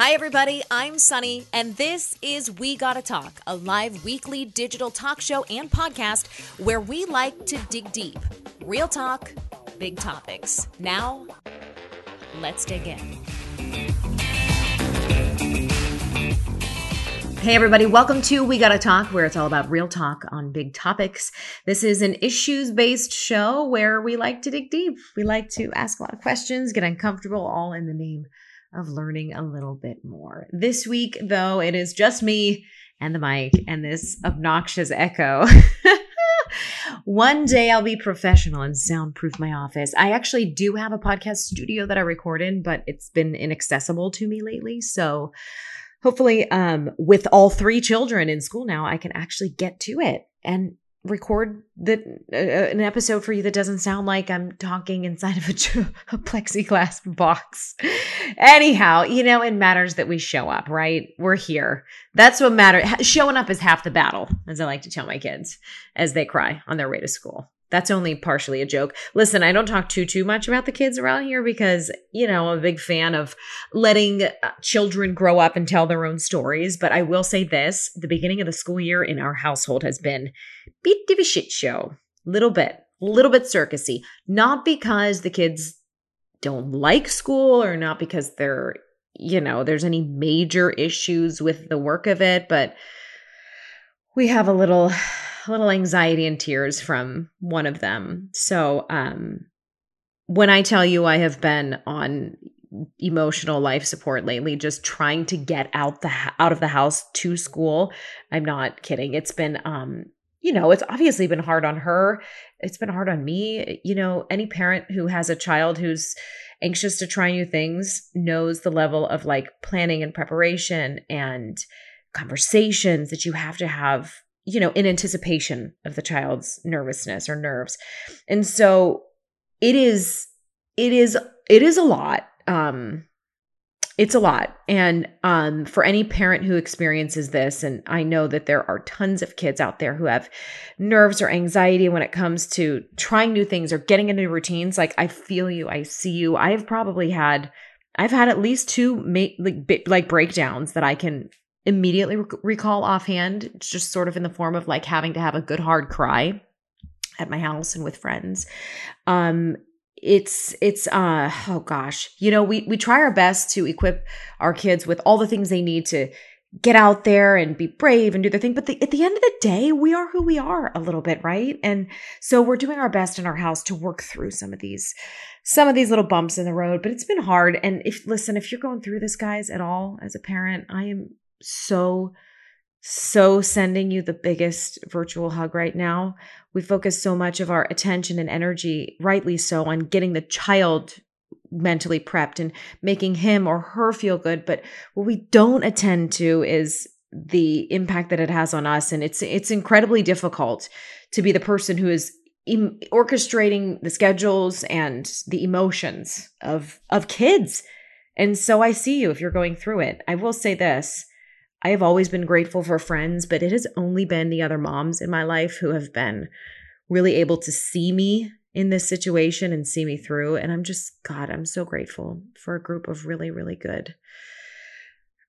Hi, everybody. I'm Sonni, and this is We Gotta Talk, a live weekly digital talk show and podcast where we like to dig deep. Real talk, big topics. Now, let's dig in. Hey, everybody, welcome to We Gotta Talk, where it's all about real talk on big topics. This is an issues based show where we like to dig deep. We like to ask a lot of questions, get uncomfortable, all in the name of learning a little bit more. This week, though, it is just me and the mic and this obnoxious echo. One day I'll be professional and soundproof my office. I actually do have a podcast studio that I record in, but it's been inaccessible to me lately. So hopefully, um, with all three children in school now, I can actually get to it. And record the uh, an episode for you that doesn't sound like I'm talking inside of a, a plexiglass box. Anyhow, you know, it matters that we show up, right? We're here. That's what matters. Showing up is half the battle, as I like to tell my kids as they cry on their way to school that's only partially a joke. Listen, I don't talk too too much about the kids around here because, you know, I'm a big fan of letting uh, children grow up and tell their own stories, but I will say this, the beginning of the school year in our household has been bit of a shit show. Little bit, little bit circusy, not because the kids don't like school or not because they're, you know, there's any major issues with the work of it, but we have a little little anxiety and tears from one of them. So, um, when I tell you I have been on emotional life support lately just trying to get out the out of the house to school i'm not kidding. It's been um you know it's obviously been hard on her. It's been hard on me. You know any parent who has a child who's anxious to try new things knows the level of like planning and preparation and conversations that you have to have you know, in anticipation of the child's nervousness or nerves. And so it is, it is, it is a lot. Um, it's a lot. And um, for any parent who experiences this, and I know that there are tons of kids out there who have nerves or anxiety when it comes to trying new things or getting into routines, like I feel you, I see you. I have probably had, I've had at least two ma- like, like breakdowns that I can immediately rec- recall offhand. Just sort of in the form of like having to have a good hard cry at my house and with friends. Um, it's it's uh oh gosh you know we we try our best to equip our kids with all the things they need to get out there and be brave and do their thing but the, at the end of the day we are who we are a little bit right and so we're doing our best in our house to work through some of these some of these little bumps in the road but it's been hard and if listen if you're going through this guys at all as a parent i am so so sending you the biggest virtual hug right now. We focus so much of our attention and energy, rightly so, on getting the child mentally prepped and making him or her feel good. But what we don't attend to is the impact that it has on us. And it's it's incredibly difficult to be the person who is em- orchestrating the schedules and the emotions of of kids. And so I see you if you're going through it. I will say this I have always been grateful for friends, but it has only been the other moms in my life who have been really able to see me in this situation and see me through. And I'm just, God, I'm so grateful for a group of really, really good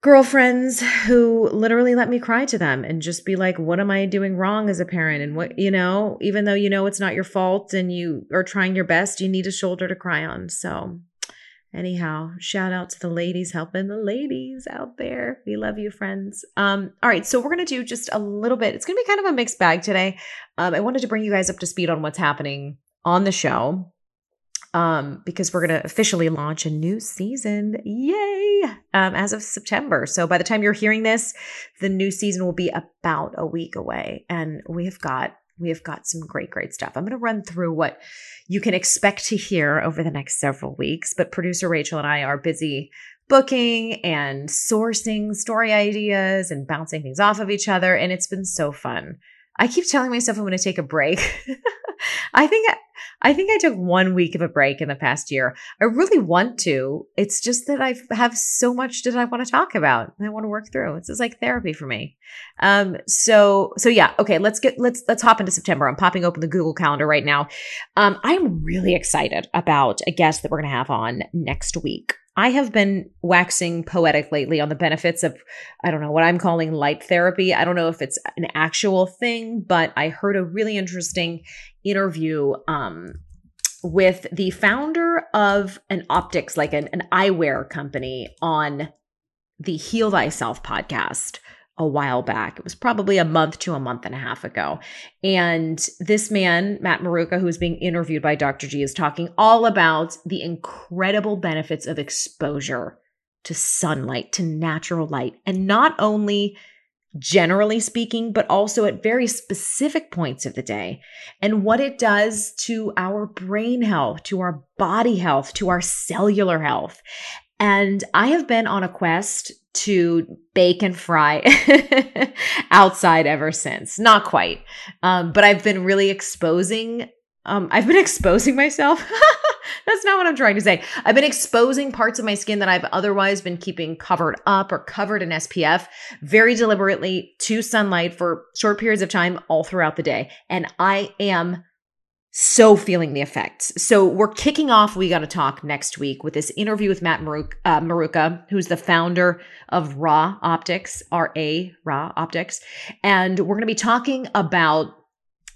girlfriends who literally let me cry to them and just be like, what am I doing wrong as a parent? And what, you know, even though you know it's not your fault and you are trying your best, you need a shoulder to cry on. So Anyhow, shout out to the ladies helping the ladies out there. We love you, friends. Um, all right, so we're gonna do just a little bit. It's gonna be kind of a mixed bag today. Um, I wanted to bring you guys up to speed on what's happening on the show. Um, because we're gonna officially launch a new season. Yay! Um, as of September. So by the time you're hearing this, the new season will be about a week away. And we have got we have got some great, great stuff. I'm going to run through what you can expect to hear over the next several weeks, but producer Rachel and I are busy booking and sourcing story ideas and bouncing things off of each other. And it's been so fun. I keep telling myself I'm going to take a break. I think I think I took one week of a break in the past year. I really want to. It's just that I have so much that I want to talk about and I want to work through. It's just like therapy for me. Um, so so yeah, okay, let's get let's let's hop into September. I'm popping open the Google Calendar right now. Um, I'm really excited about a guest that we're gonna have on next week. I have been waxing poetic lately on the benefits of, I don't know, what I'm calling light therapy. I don't know if it's an actual thing, but I heard a really interesting interview um, with the founder of an optics, like an, an eyewear company, on the Heal Thyself podcast a while back. It was probably a month to a month and a half ago. And this man, Matt Maruca, who is being interviewed by Dr. G, is talking all about the incredible benefits of exposure to sunlight, to natural light. And not only generally speaking, but also at very specific points of the day, and what it does to our brain health, to our body health, to our cellular health. And I have been on a quest to bake and fry outside ever since. Not quite. Um, but I've been really exposing um, I've been exposing myself. That's not what I'm trying to say. I've been exposing parts of my skin that I've otherwise been keeping covered up or covered in SPF very deliberately to sunlight for short periods of time all throughout the day. And I am so feeling the effects. So we're kicking off We Got to Talk next week with this interview with Matt uh, Maruca, who's the founder of Ra Optics, R-A, Ra Optics. And we're going to be talking about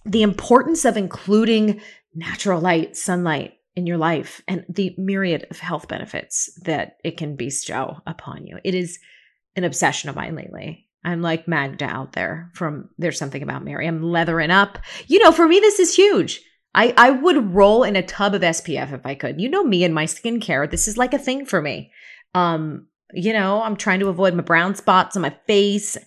the importance of including natural light, sunlight in your life and the myriad of health benefits that it can bestow upon you. It is an obsession of mine lately. I'm like Magda out there from There's Something About Mary. I'm leathering up. You know, for me, this is huge. I, I would roll in a tub of SPF if I could. You know me and my skincare. This is like a thing for me. Um, you know, I'm trying to avoid my brown spots on my face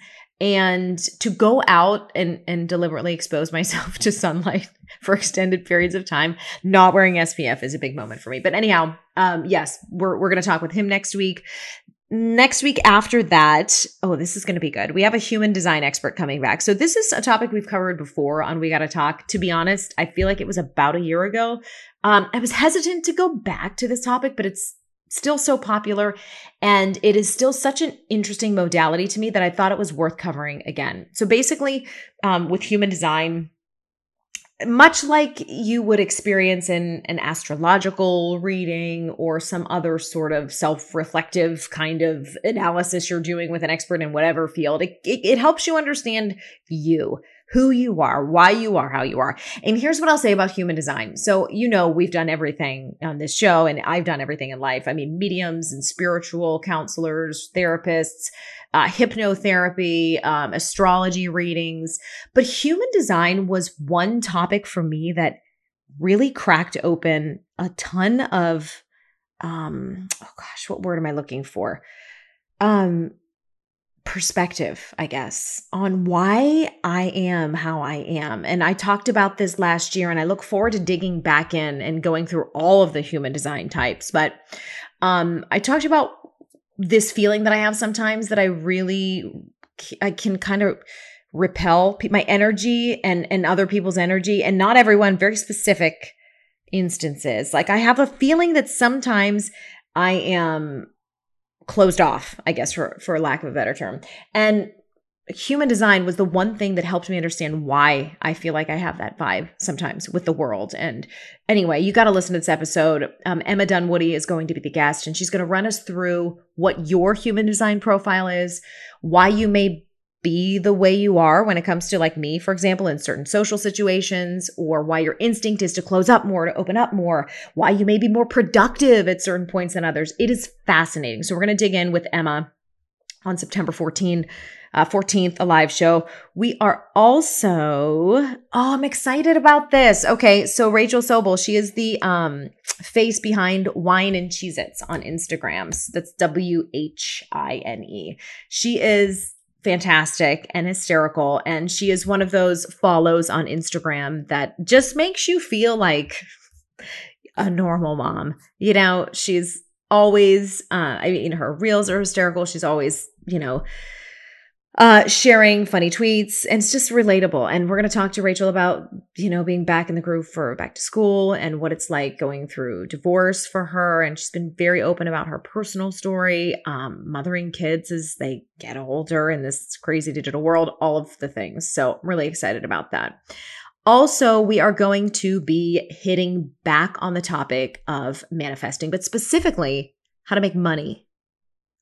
and to go out and and deliberately expose myself to sunlight for extended periods of time not wearing SPF is a big moment for me but anyhow um yes we're we're to talk with him next week Next week after that, oh, this is going to be good. We have a human design expert coming back. So this is a topic we've covered before on We Gotta Talk. To be honest, I feel like it was about a year ago. Um, I was hesitant to go back to this topic, but it's still so popular and it is still such an interesting modality to me that I thought it was worth covering again. So basically, um, with human design, much like you would experience in an astrological reading or some other sort of self-reflective kind of analysis you're doing with an expert in whatever field, it, it, it helps you understand you who you are, why you are how you are. And here's what I'll say about human design. So, you know, we've done everything on this show and I've done everything in life. I mean, mediums and spiritual counselors, therapists, uh, hypnotherapy, um, astrology readings. But human design was one topic for me that really cracked open a ton of, um, oh gosh, what word am I looking for? Um, perspective, I guess, on why I am how I am. And I talked about this last year and I look forward to digging back in and going through all of the human design types. But um, I talked about this feeling that I have sometimes that I really I can kind of repel my energy and and other people's energy and not everyone very specific instances. Like I have a feeling that sometimes I am closed off, I guess, for for lack of a better term. And human design was the one thing that helped me understand why I feel like I have that vibe sometimes with the world. And anyway, you got to listen to this episode. Um, Emma Dunwoody is going to be the guest, and she's going to run us through what your human design profile is, why you may be the way you are when it comes to like me, for example, in certain social situations, or why your instinct is to close up more, to open up more, why you may be more productive at certain points than others. It is fascinating. So we're going to dig in with Emma on September 14, uh, 14th, a live show. We are also, oh, I'm excited about this. Okay. So Rachel Sobel, she is the um, face behind Whine and Cheez Its on Instagram. So that's W H I N E. She is fantastic and hysterical. And she is one of those follows on Instagram that just makes you feel like a normal mom. You know, she's always, uh, I mean, her reels are hysterical. She's always, you know, uh, sharing funny tweets and it's just relatable. And we're going to talk to Rachel about, you know, being back in the groove for back to school and what it's like going through divorce for her. And she's been very open about her personal story, um, mothering kids as they get older in this crazy digital world, all of the things. So I'm really excited about that. Also, we are going to be hitting back on the topic of manifesting, but specifically how to make money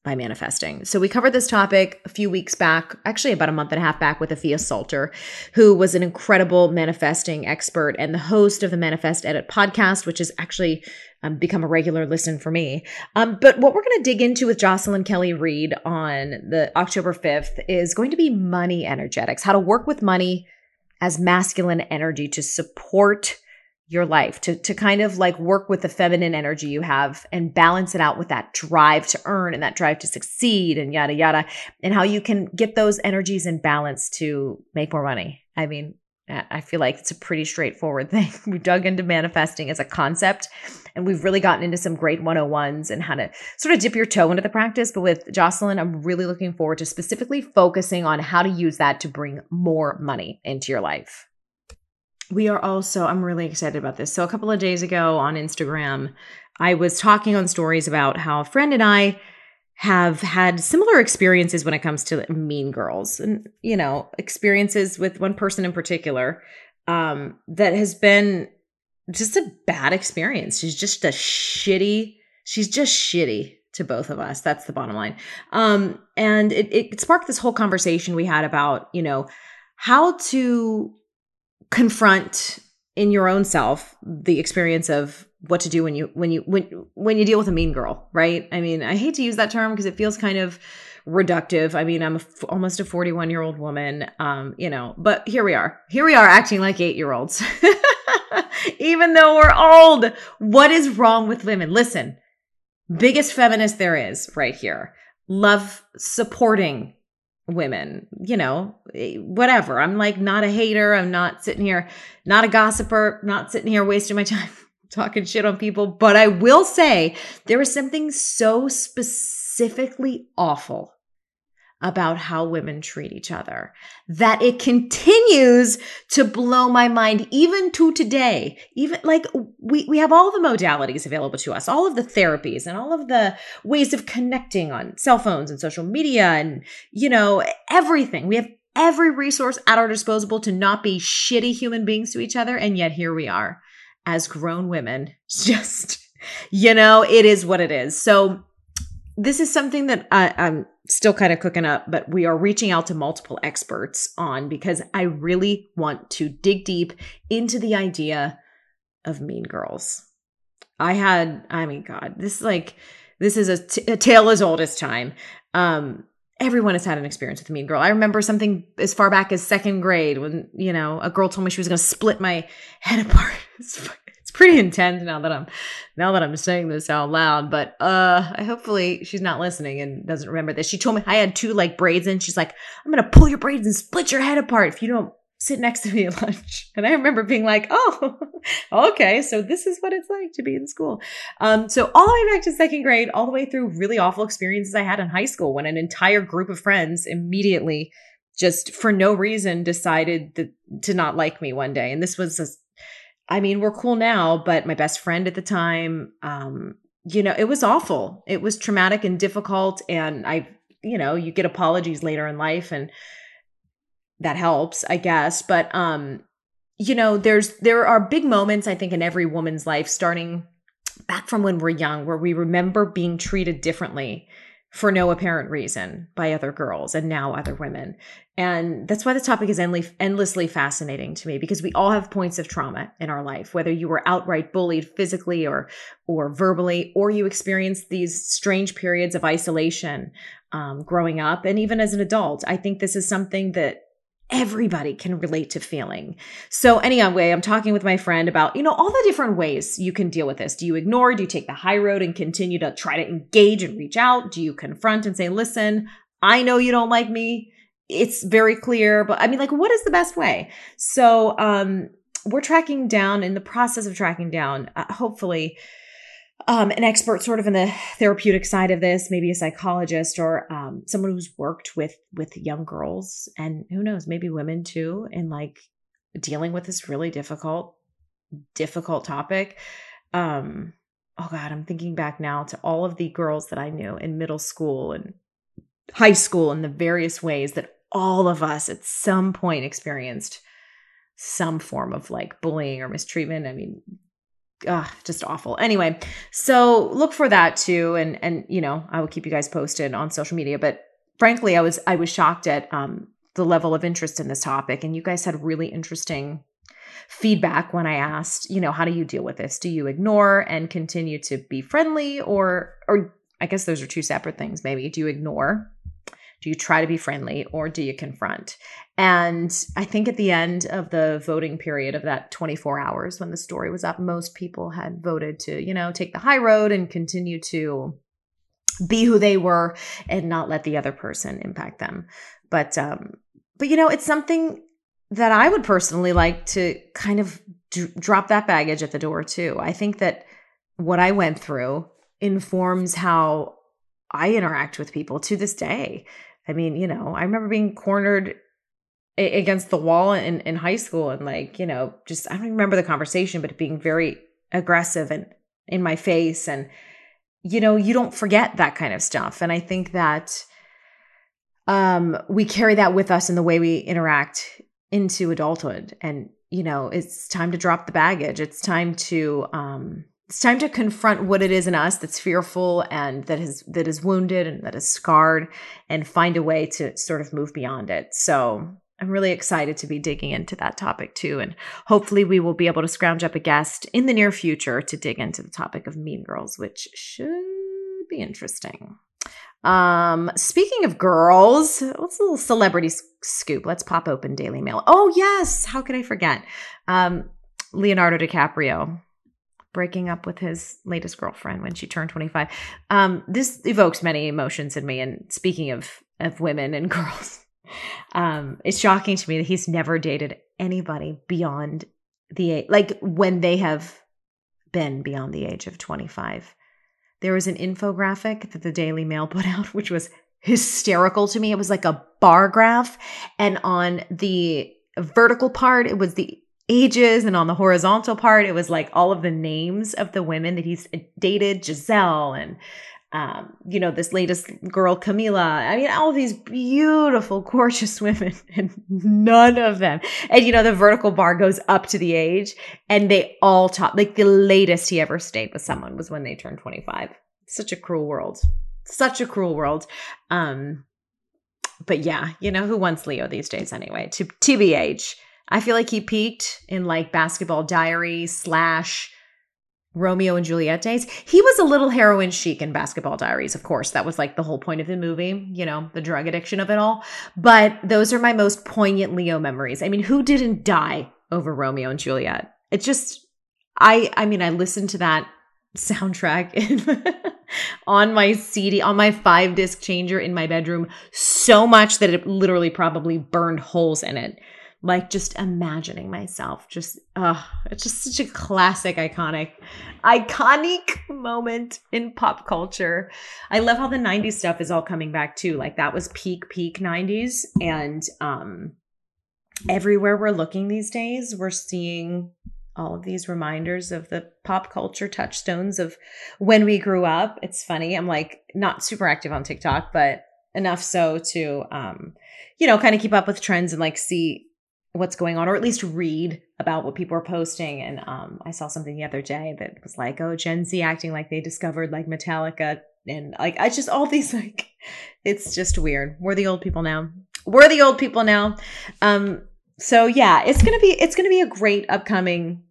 by manifesting. So we covered this topic a few weeks back, actually about a month and a half back with Afia Salter, who was an incredible manifesting expert and the host of the Manifest Edit podcast, which has actually um, become a regular listen for me. Um, but what we're going to dig into with Jocelyn Kelly Reid on the October 5th is going to be money energetics, how to work with money as masculine energy to support your life to to kind of like work with the feminine energy you have and balance it out with that drive to earn and that drive to succeed and yada yada and how you can get those energies in balance to make more money. I mean, I feel like it's a pretty straightforward thing. We dug into manifesting as a concept and we've really gotten into some great 101s and how to sort of dip your toe into the practice. But with Jocelyn, I'm really looking forward to specifically focusing on how to use that to bring more money into your life we are also, I'm really excited about this. So, a couple of days ago on Instagram, I was talking on stories about how a friend and I have had similar experiences when it comes to mean girls and, you know, experiences with one person in particular um, that has been just a bad experience. She's just a shitty, she's just shitty to both of us. That's the bottom line. Um, and it, it sparked this whole conversation we had about, you know, how to confront in your own self the experience of what to do when you when you when when you deal with a mean girl right? I mean i hate to use that term because it feels kind of reductive. I mean i'm a f- almost a 41 year old woman um you know but here we are. Here we are acting like eight year olds even though we're old. What is wrong with women? Listen biggest feminist there is right here. Love supporting women, you know, eh, whatever. I'm like not a hater. I'm not sitting here, not a gossiper, not sitting here wasting my time talking shit on people. But I will say there is something so specifically awful about how women treat each other. That it continues to blow my mind even to today. Even like we, we have all the modalities available to us, all of the therapies and all of the ways of connecting on cell phones and social media and, you know, everything. We have every resource at our disposal to not be shitty human beings to each other. And yet here we are as grown women, just, you know, it is what it is. So this is something that I, I'm still kind of cooking up, but we are reaching out to multiple experts on because I really want to dig deep into the idea of mean girls. I had, I mean, God, this is like, this is a, t- a tale as old as time. Um, everyone has had an experience with a mean girl. I remember something as far back as second grade when, you know, a girl told me she was going to split my head apart It's pretty intense now that I'm now that I'm saying this out loud. But uh I hopefully she's not listening and doesn't remember this. She told me I had two like braids and she's like, I'm gonna pull your braids and split your head apart if you don't sit next to me at lunch. And I remember being like, oh, okay, so this is what it's like to be in school. Um, so all the way back to second grade, all the way through really awful experiences I had in high school when an entire group of friends immediately just for no reason decided that, to not like me one day. And this was a I mean, we're cool now, but my best friend at the time, um, you know, it was awful. It was traumatic and difficult. And I, you know, you get apologies later in life and that helps, I guess. But, um, you know, there's, there are big moments, I think, in every woman's life, starting back from when we're young, where we remember being treated differently for no apparent reason by other girls and now other women. And that's why the topic is endlessly fascinating to me because we all have points of trauma in our life, whether you were outright bullied physically or or verbally, or you experienced these strange periods of isolation um, growing up, and even as an adult. I think this is something that everybody can relate to feeling. So anyway, I'm talking with my friend about, you know, all the different ways you can deal with this. Do you ignore? Do you take the high road and continue to try to engage and reach out? Do you confront and say, listen, I know you don't like me. It's very clear, but I mean, like, what is the best way? So, um, we're tracking down in the process of tracking down, uh, hopefully, um, an expert sort of in the therapeutic side of this, maybe a psychologist or um, someone who's worked with with young girls and who knows, maybe women too, in like dealing with this really difficult, difficult topic. Um, oh God, I'm thinking back now to all of the girls that I knew in middle school and high school and the various ways that all of us at some point experienced some form of like bullying or mistreatment. I mean, uh, just awful. Anyway, so look for that too, and and you know I will keep you guys posted on social media. But frankly, I was I was shocked at um, the level of interest in this topic, and you guys had really interesting feedback when I asked, you know, how do you deal with this? Do you ignore and continue to be friendly, or or I guess those are two separate things. Maybe do you ignore do you try to be friendly or do you confront? And I think at the end of the voting period of that 24 hours when the story was up, most people had voted to, you know, take the high road and continue to be who they were and not let the other person impact them. But um but you know, it's something that I would personally like to kind of d- drop that baggage at the door too. I think that what I went through informs how I interact with people to this day. I mean, you know, I remember being cornered against the wall in, in high school and like, you know, just I don't remember the conversation, but being very aggressive and in my face. And, you know, you don't forget that kind of stuff. And I think that um we carry that with us in the way we interact into adulthood. And, you know, it's time to drop the baggage. It's time to um it's time to confront what it is in us that's fearful and that is that is wounded and that is scarred and find a way to sort of move beyond it so i'm really excited to be digging into that topic too and hopefully we will be able to scrounge up a guest in the near future to dig into the topic of mean girls which should be interesting um, speaking of girls, what's a little celebrity scoop? Let's pop open Daily Mail. Oh yes, how could I forget? Um, Leonardo DiCaprio breaking up with his latest girlfriend when she turned 25. Um, this evokes many emotions in me. And speaking of of women and girls, um, it's shocking to me that he's never dated anybody beyond the age, like when they have been beyond the age of 25. There was an infographic that the Daily Mail put out, which was hysterical to me. It was like a bar graph, and on the vertical part, it was the ages and on the horizontal part it was like all of the names of the women that he's dated giselle and um, you know this latest girl camila. I mean all these beautiful gorgeous women and none of them. And you know the vertical bar goes up to the age and they all talk like the latest he ever stayed with someone was when they turned 25 such a cruel world. Such a cruel world. Um but yeah you know who wants leo these days anyway? To tbh I feel like he peaked in like basketball diary slash Romeo and Juliet days. He was a little heroin chic in basketball diaries, of course. That was like the whole point of the movie, you know, the drug addiction of it all. But those are my most poignant Leo memories. I mean, who didn't die over Romeo and Juliet? It just I I mean, I listened to that soundtrack in, on my CD, on my five disc changer in my bedroom so much that it literally probably burned holes in it like just imagining myself just uh it's just such a classic iconic iconic moment in pop culture. I love how the 90s stuff is all coming back too. Like that was peak peak 90s and um everywhere we're looking these days we're seeing all of these reminders of the pop culture touchstones of when we grew up. It's funny i'm like not super active on tiktok but enough so to um you know kind of keep up with trends and like see what's going on or at least read about what people are posting. And um, i saw something the other day that was like oh gen z acting like they discovered like metallica and like i just all these like it's just weird. We're the old people now. We're the old people now. Um so yeah it's gonna be it's gonna be a great upcoming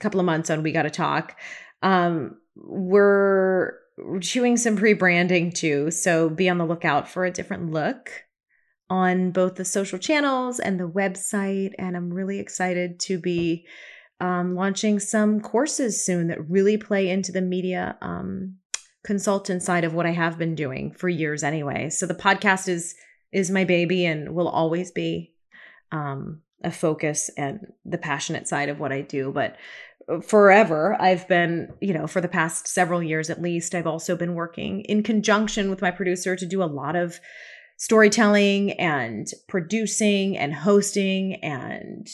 couple of months on we gotta talk. Um we're doing some pre-branding too so be on the lookout for a different look on both the social channels and the website. And I'm really excited to be um, launching some courses soon that really play into the media um, consultant side of what I have been doing for years anyway. So the podcast is is my baby and will always be um, a focus and the passionate side of what I do. But uh, forever i've been you know for the past several years at least i've also been working in conjunction with my producer to do a lot of storytelling and producing and hosting and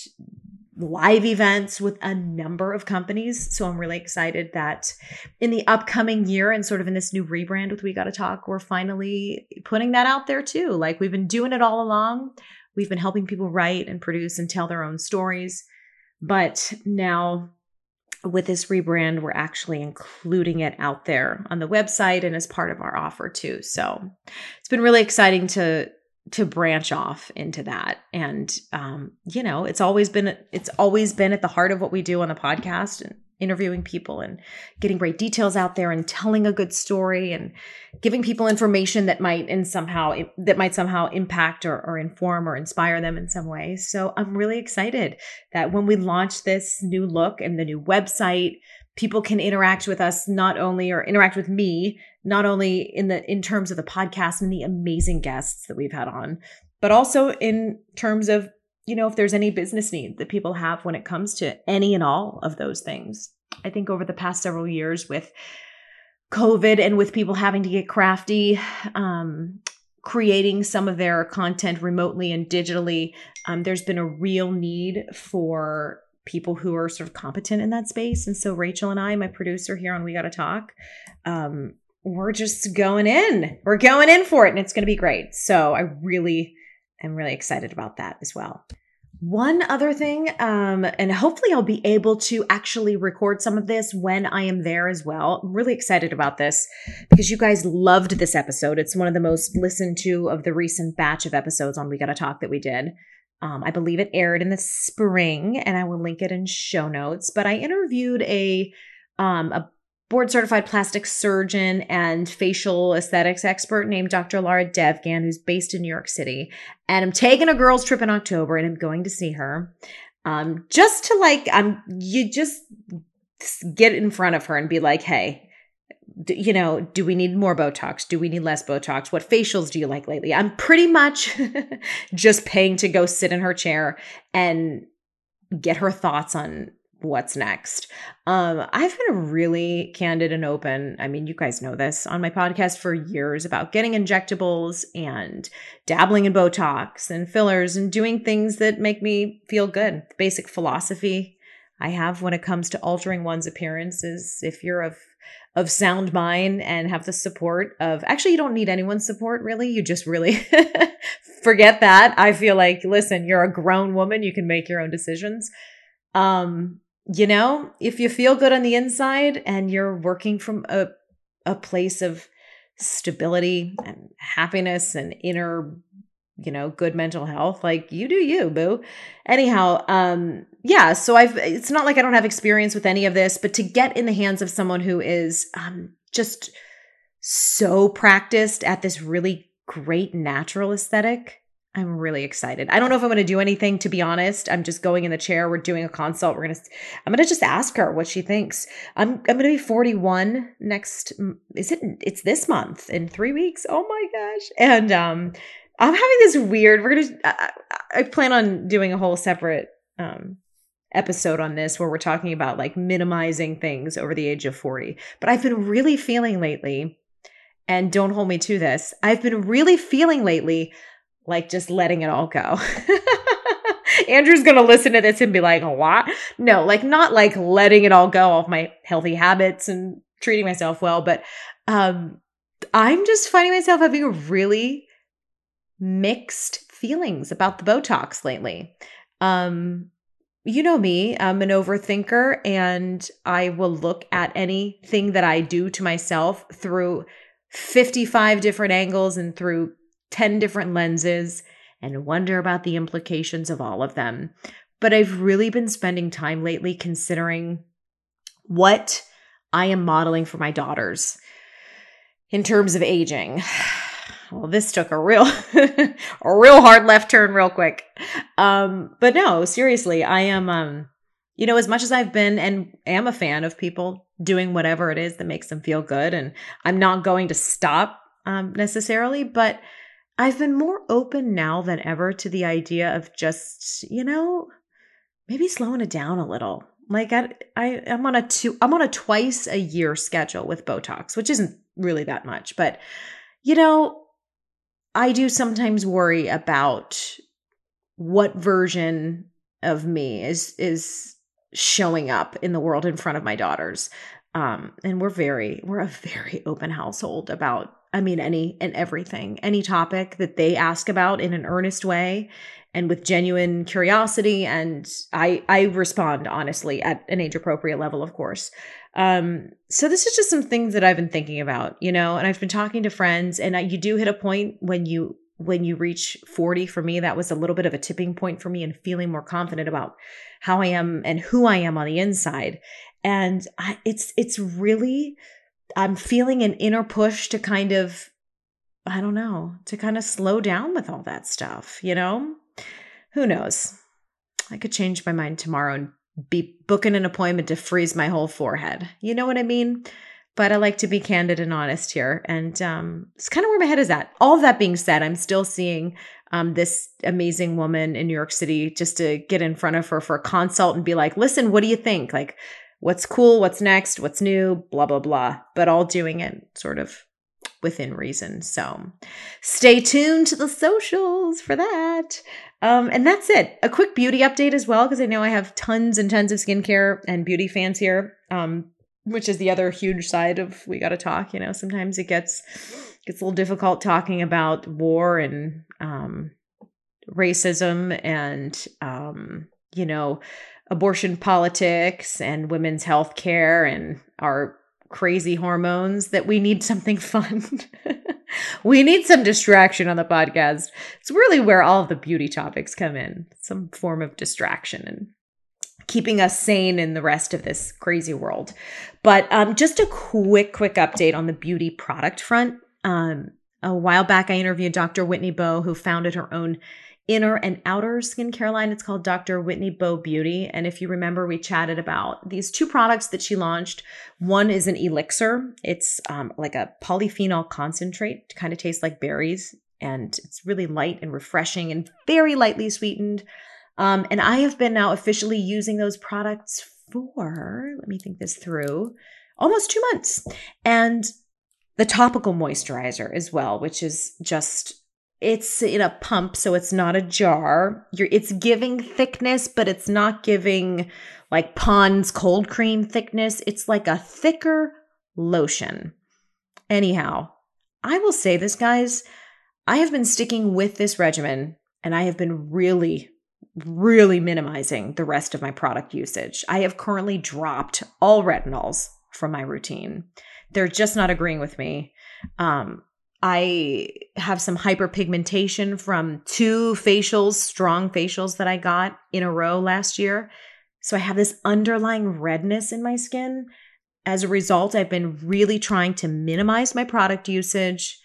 live events with a number of companies. So I'm really excited that in the upcoming year and sort of in this new rebrand with We Gotta Talk, we're finally putting that out there too. Like we've been doing it all along. We've been helping people write and produce and tell their own stories. But now with this rebrand, we're actually including it out there on the website and as part of our offer too. So it's been really exciting to to branch off into that and um, you know it's always been it's always been at the heart of what we do on the podcast and interviewing people and getting great details out there and telling a good story and giving people information that might and somehow that might somehow impact or, or inform or inspire them in some way. So i'm really excited that when we launch this new look and the new website people can interact with us not only or interact with me not only in the in terms of the podcast and the amazing guests that we've had on but also in terms of you know, if there's any business needs that people have when it comes to any and all of those things. I think over the past several years with COVID and with people having to get crafty, um, creating some of their content remotely and digitally, um, there's been a real need for people who are sort of competent in that space. And so Rachel and I, my producer here on We Gotta Talk, um, we're just going in. We're going in for it and it's going to be great. So I really am really excited about that as well. One other thing, um, and hopefully I'll be able to actually record some of this when I am there as well. I'm really excited about this because you guys loved this episode. It's one of the most listened to of the recent batch of episodes on We Gotta Talk that we did. Um, I believe it aired in the spring, and I will link it in show notes. But I interviewed a um, a board certified plastic surgeon and facial aesthetics expert named Dr. Laura Devgan, who's based in New York City. And I'm taking a girls' trip in October and I'm going to see her. Um, just to like, um, you just get in front of her and be like, hey, you know, do we need more Botox? Do we need less Botox? What facials do you like lately? I'm pretty much just paying to go sit in her chair and get her thoughts on what's next. Um, I've been really candid and open. I mean, you guys know this on my podcast for years about getting injectables and dabbling in Botox and fillers and doing things that make me feel good. The basic philosophy I have when it comes to altering one's appearance is if you're of of sound mind and have the support of actually you don't need anyone's support really you just really forget that i feel like listen you're a grown woman you can make your own decisions um you know, if you feel good on the inside and you're working from a a place of stability and happiness and inner you know good mental health like you do you boo. Anyhow um yeah so i've it's not like i don't have experience with any of this but to get in the hands of someone who is um just so practiced at this really great natural aesthetic I'm really excited. I don't know if I'm going to do anything to be honest. I'm just going in the chair. We're doing a consult. We're going to I'm going to just ask her what she thinks. I'm I'm going to be 41 next is it it's this month in 3 weeks. Oh my gosh. And um I'm having this weird we're going to I, I plan on doing a whole separate um episode on this where we're talking about like minimizing things over the age of 40. But I've been really feeling lately and don't hold me to this. I've been really feeling lately like just letting it all go. Andrew's going to listen to this and be like, what? No, like not like letting it all go of my healthy habits and treating myself well, but um I'm just finding myself having really mixed feelings about the Botox lately. Um you know me, I'm an overthinker and I will look at anything that I do to myself through 55 different angles and through 10 different lenses and wonder about the implications of all of them. But I've really been spending time lately considering what I am modeling for my daughters in terms of aging. Well, this took a real a real hard left turn real quick. Um but no, seriously, I am um you know, as much as I've been and am a fan of people doing whatever it is that makes them feel good and I'm not going to stop um necessarily, but I've been more open now than ever to the idea of just, you know, maybe slowing it down a little. Like I, I I'm on a two I'm on a twice a year schedule with Botox, which isn't really that much, but you know, I do sometimes worry about what version of me is is showing up in the world in front of my daughters. Um, and we're very we're a very open household about I mean, any and everything, any topic that they ask about in an earnest way and with genuine curiosity. And I, I respond honestly at an age appropriate level, of course. Um, so this is just some things that I've been thinking about, you know, and I've been talking to friends and I, you do hit a point when you, when you reach 40 for me, that was a little bit of a tipping point for me and feeling more confident about how I am and who I am on the inside. And I, it's, it's really, I'm feeling an inner push to kind of, I don't know, to kind of slow down with all that stuff, you know? Who knows? I could change my mind tomorrow and be booking an appointment to freeze my whole forehead. You know what I mean? But I like to be candid and honest here. And um, it's kind of where my head is at. All that being said, I'm still seeing um, this amazing woman in New York City just to get in front of her for a consult and be like, listen, what do you think? Like, what's cool? What's next? What's new? Blah, blah, blah. But all doing it sort of within reason. So stay tuned to the socials for that. Um, and that's it. A quick beauty update as well, because I know I have tons and tons of skincare and beauty fans here. Um, which is the other huge side of we got to talk. You know, sometimes it gets gets a little difficult talking about war and um, racism and um, you know abortion politics and women's health care and our crazy hormones that we need something fun. we need some distraction on the podcast. It's really where all of the beauty topics come in some form of distraction and keeping us sane in the rest of this crazy world. But um, just a quick, quick update on the beauty product front. Um, a while back, I interviewed Dr. Whitney Bowe, who founded her own inner and outer skincare line. It's called Dr. Whitney Bowe Beauty. And if you remember, we chatted about these two products that she launched. One is an elixir, it's um, like a polyphenol concentrate, kind of tastes like berries. And it's really light and refreshing and very lightly sweetened. Um, and I have been now officially using those products for, let me think this through, almost two months. And the topical moisturizer as well, which is just it's in a pump so it's not a jar. You're, it's giving thickness but it's not giving like pond's cold cream thickness. It's like a thicker lotion. Anyhow i will say this guys. I have been sticking with this regimen and i have been really really minimizing the rest of my product usage. I have currently dropped all retinols from my routine. They're just not agreeing with me. Um, I have some hyperpigmentation from two facials, strong facials that I got in a row last year. So I have this underlying redness in my skin. As a result, I've been really trying to minimize my product usage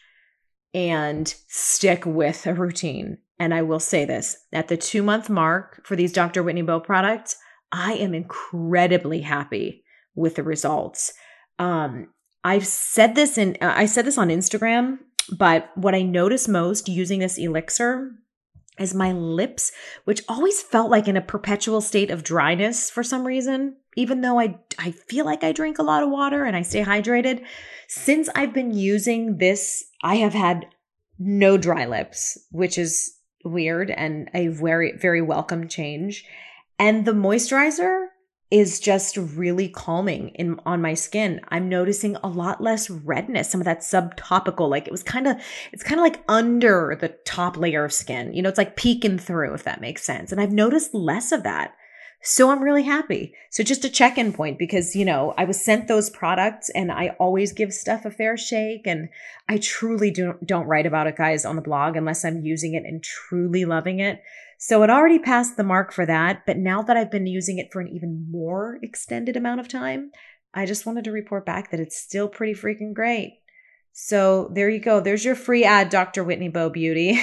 and stick with a routine. And I will say this at the two month mark for these Dr. Whitney Bowe products, I am incredibly happy with the results. Um, I've said this in uh, I said this on Instagram, but what I notice most using this elixir is my lips, which always felt like in a perpetual state of dryness for some reason, even though I I feel like I drink a lot of water and I stay hydrated. Since I've been using this, I have had no dry lips, which is weird and a very very welcome change. And the moisturizer is just really calming in on my skin. I'm noticing a lot less redness, some of that subtopical, like it was kind of, it's kind of like under the top layer of skin. You know, it's like peeking through, if that makes sense. And I've noticed less of that. So I'm really happy. So just a check in point because, you know, I was sent those products and I always give stuff a fair shake. And I truly do, don't write about it, guys, on the blog unless I'm using it and truly loving it. So it already passed the mark for that. But now that I've been using it for an even more extended amount of time, I just wanted to report back that it's still pretty freaking great. So there you go. There's your free ad, Dr. Whitney Bowe Beauty.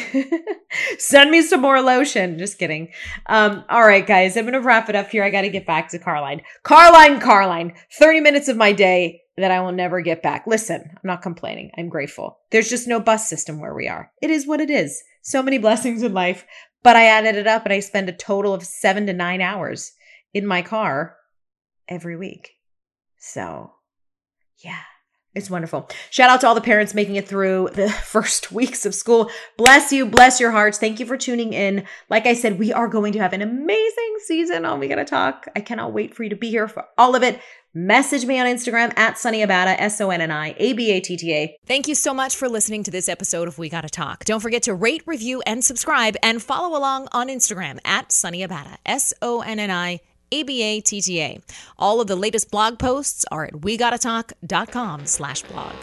Send me some more lotion. Just kidding. Um, all right, guys, I'm going to wrap it up here. I got to get back to Carline. Carline, Carline, 30 minutes of my day that I will never get back. Listen, I'm not complaining. I'm grateful. There's just no bus system where we are. It is what it is. So many blessings in life. But I added it up and I spend a total of seven to nine hours in my car every week. So, yeah. It's wonderful. Shout out to all the parents making it through the first weeks of school. Bless you. Bless your hearts. Thank you for tuning in. Like I said, we are going to have an amazing season Oh, We Gotta Talk. I cannot wait for you to be here for all of it. Message me on Instagram at Sonni Abatta, S O N N I A B A T T A. Thank you so much for listening to this episode of We Gotta Talk. Don't forget to rate, review, and subscribe, and follow along on Instagram at Sonni Abatta, S O N N I A B A T T A. All of the latest blog posts are at wegottatalk.com slash blog.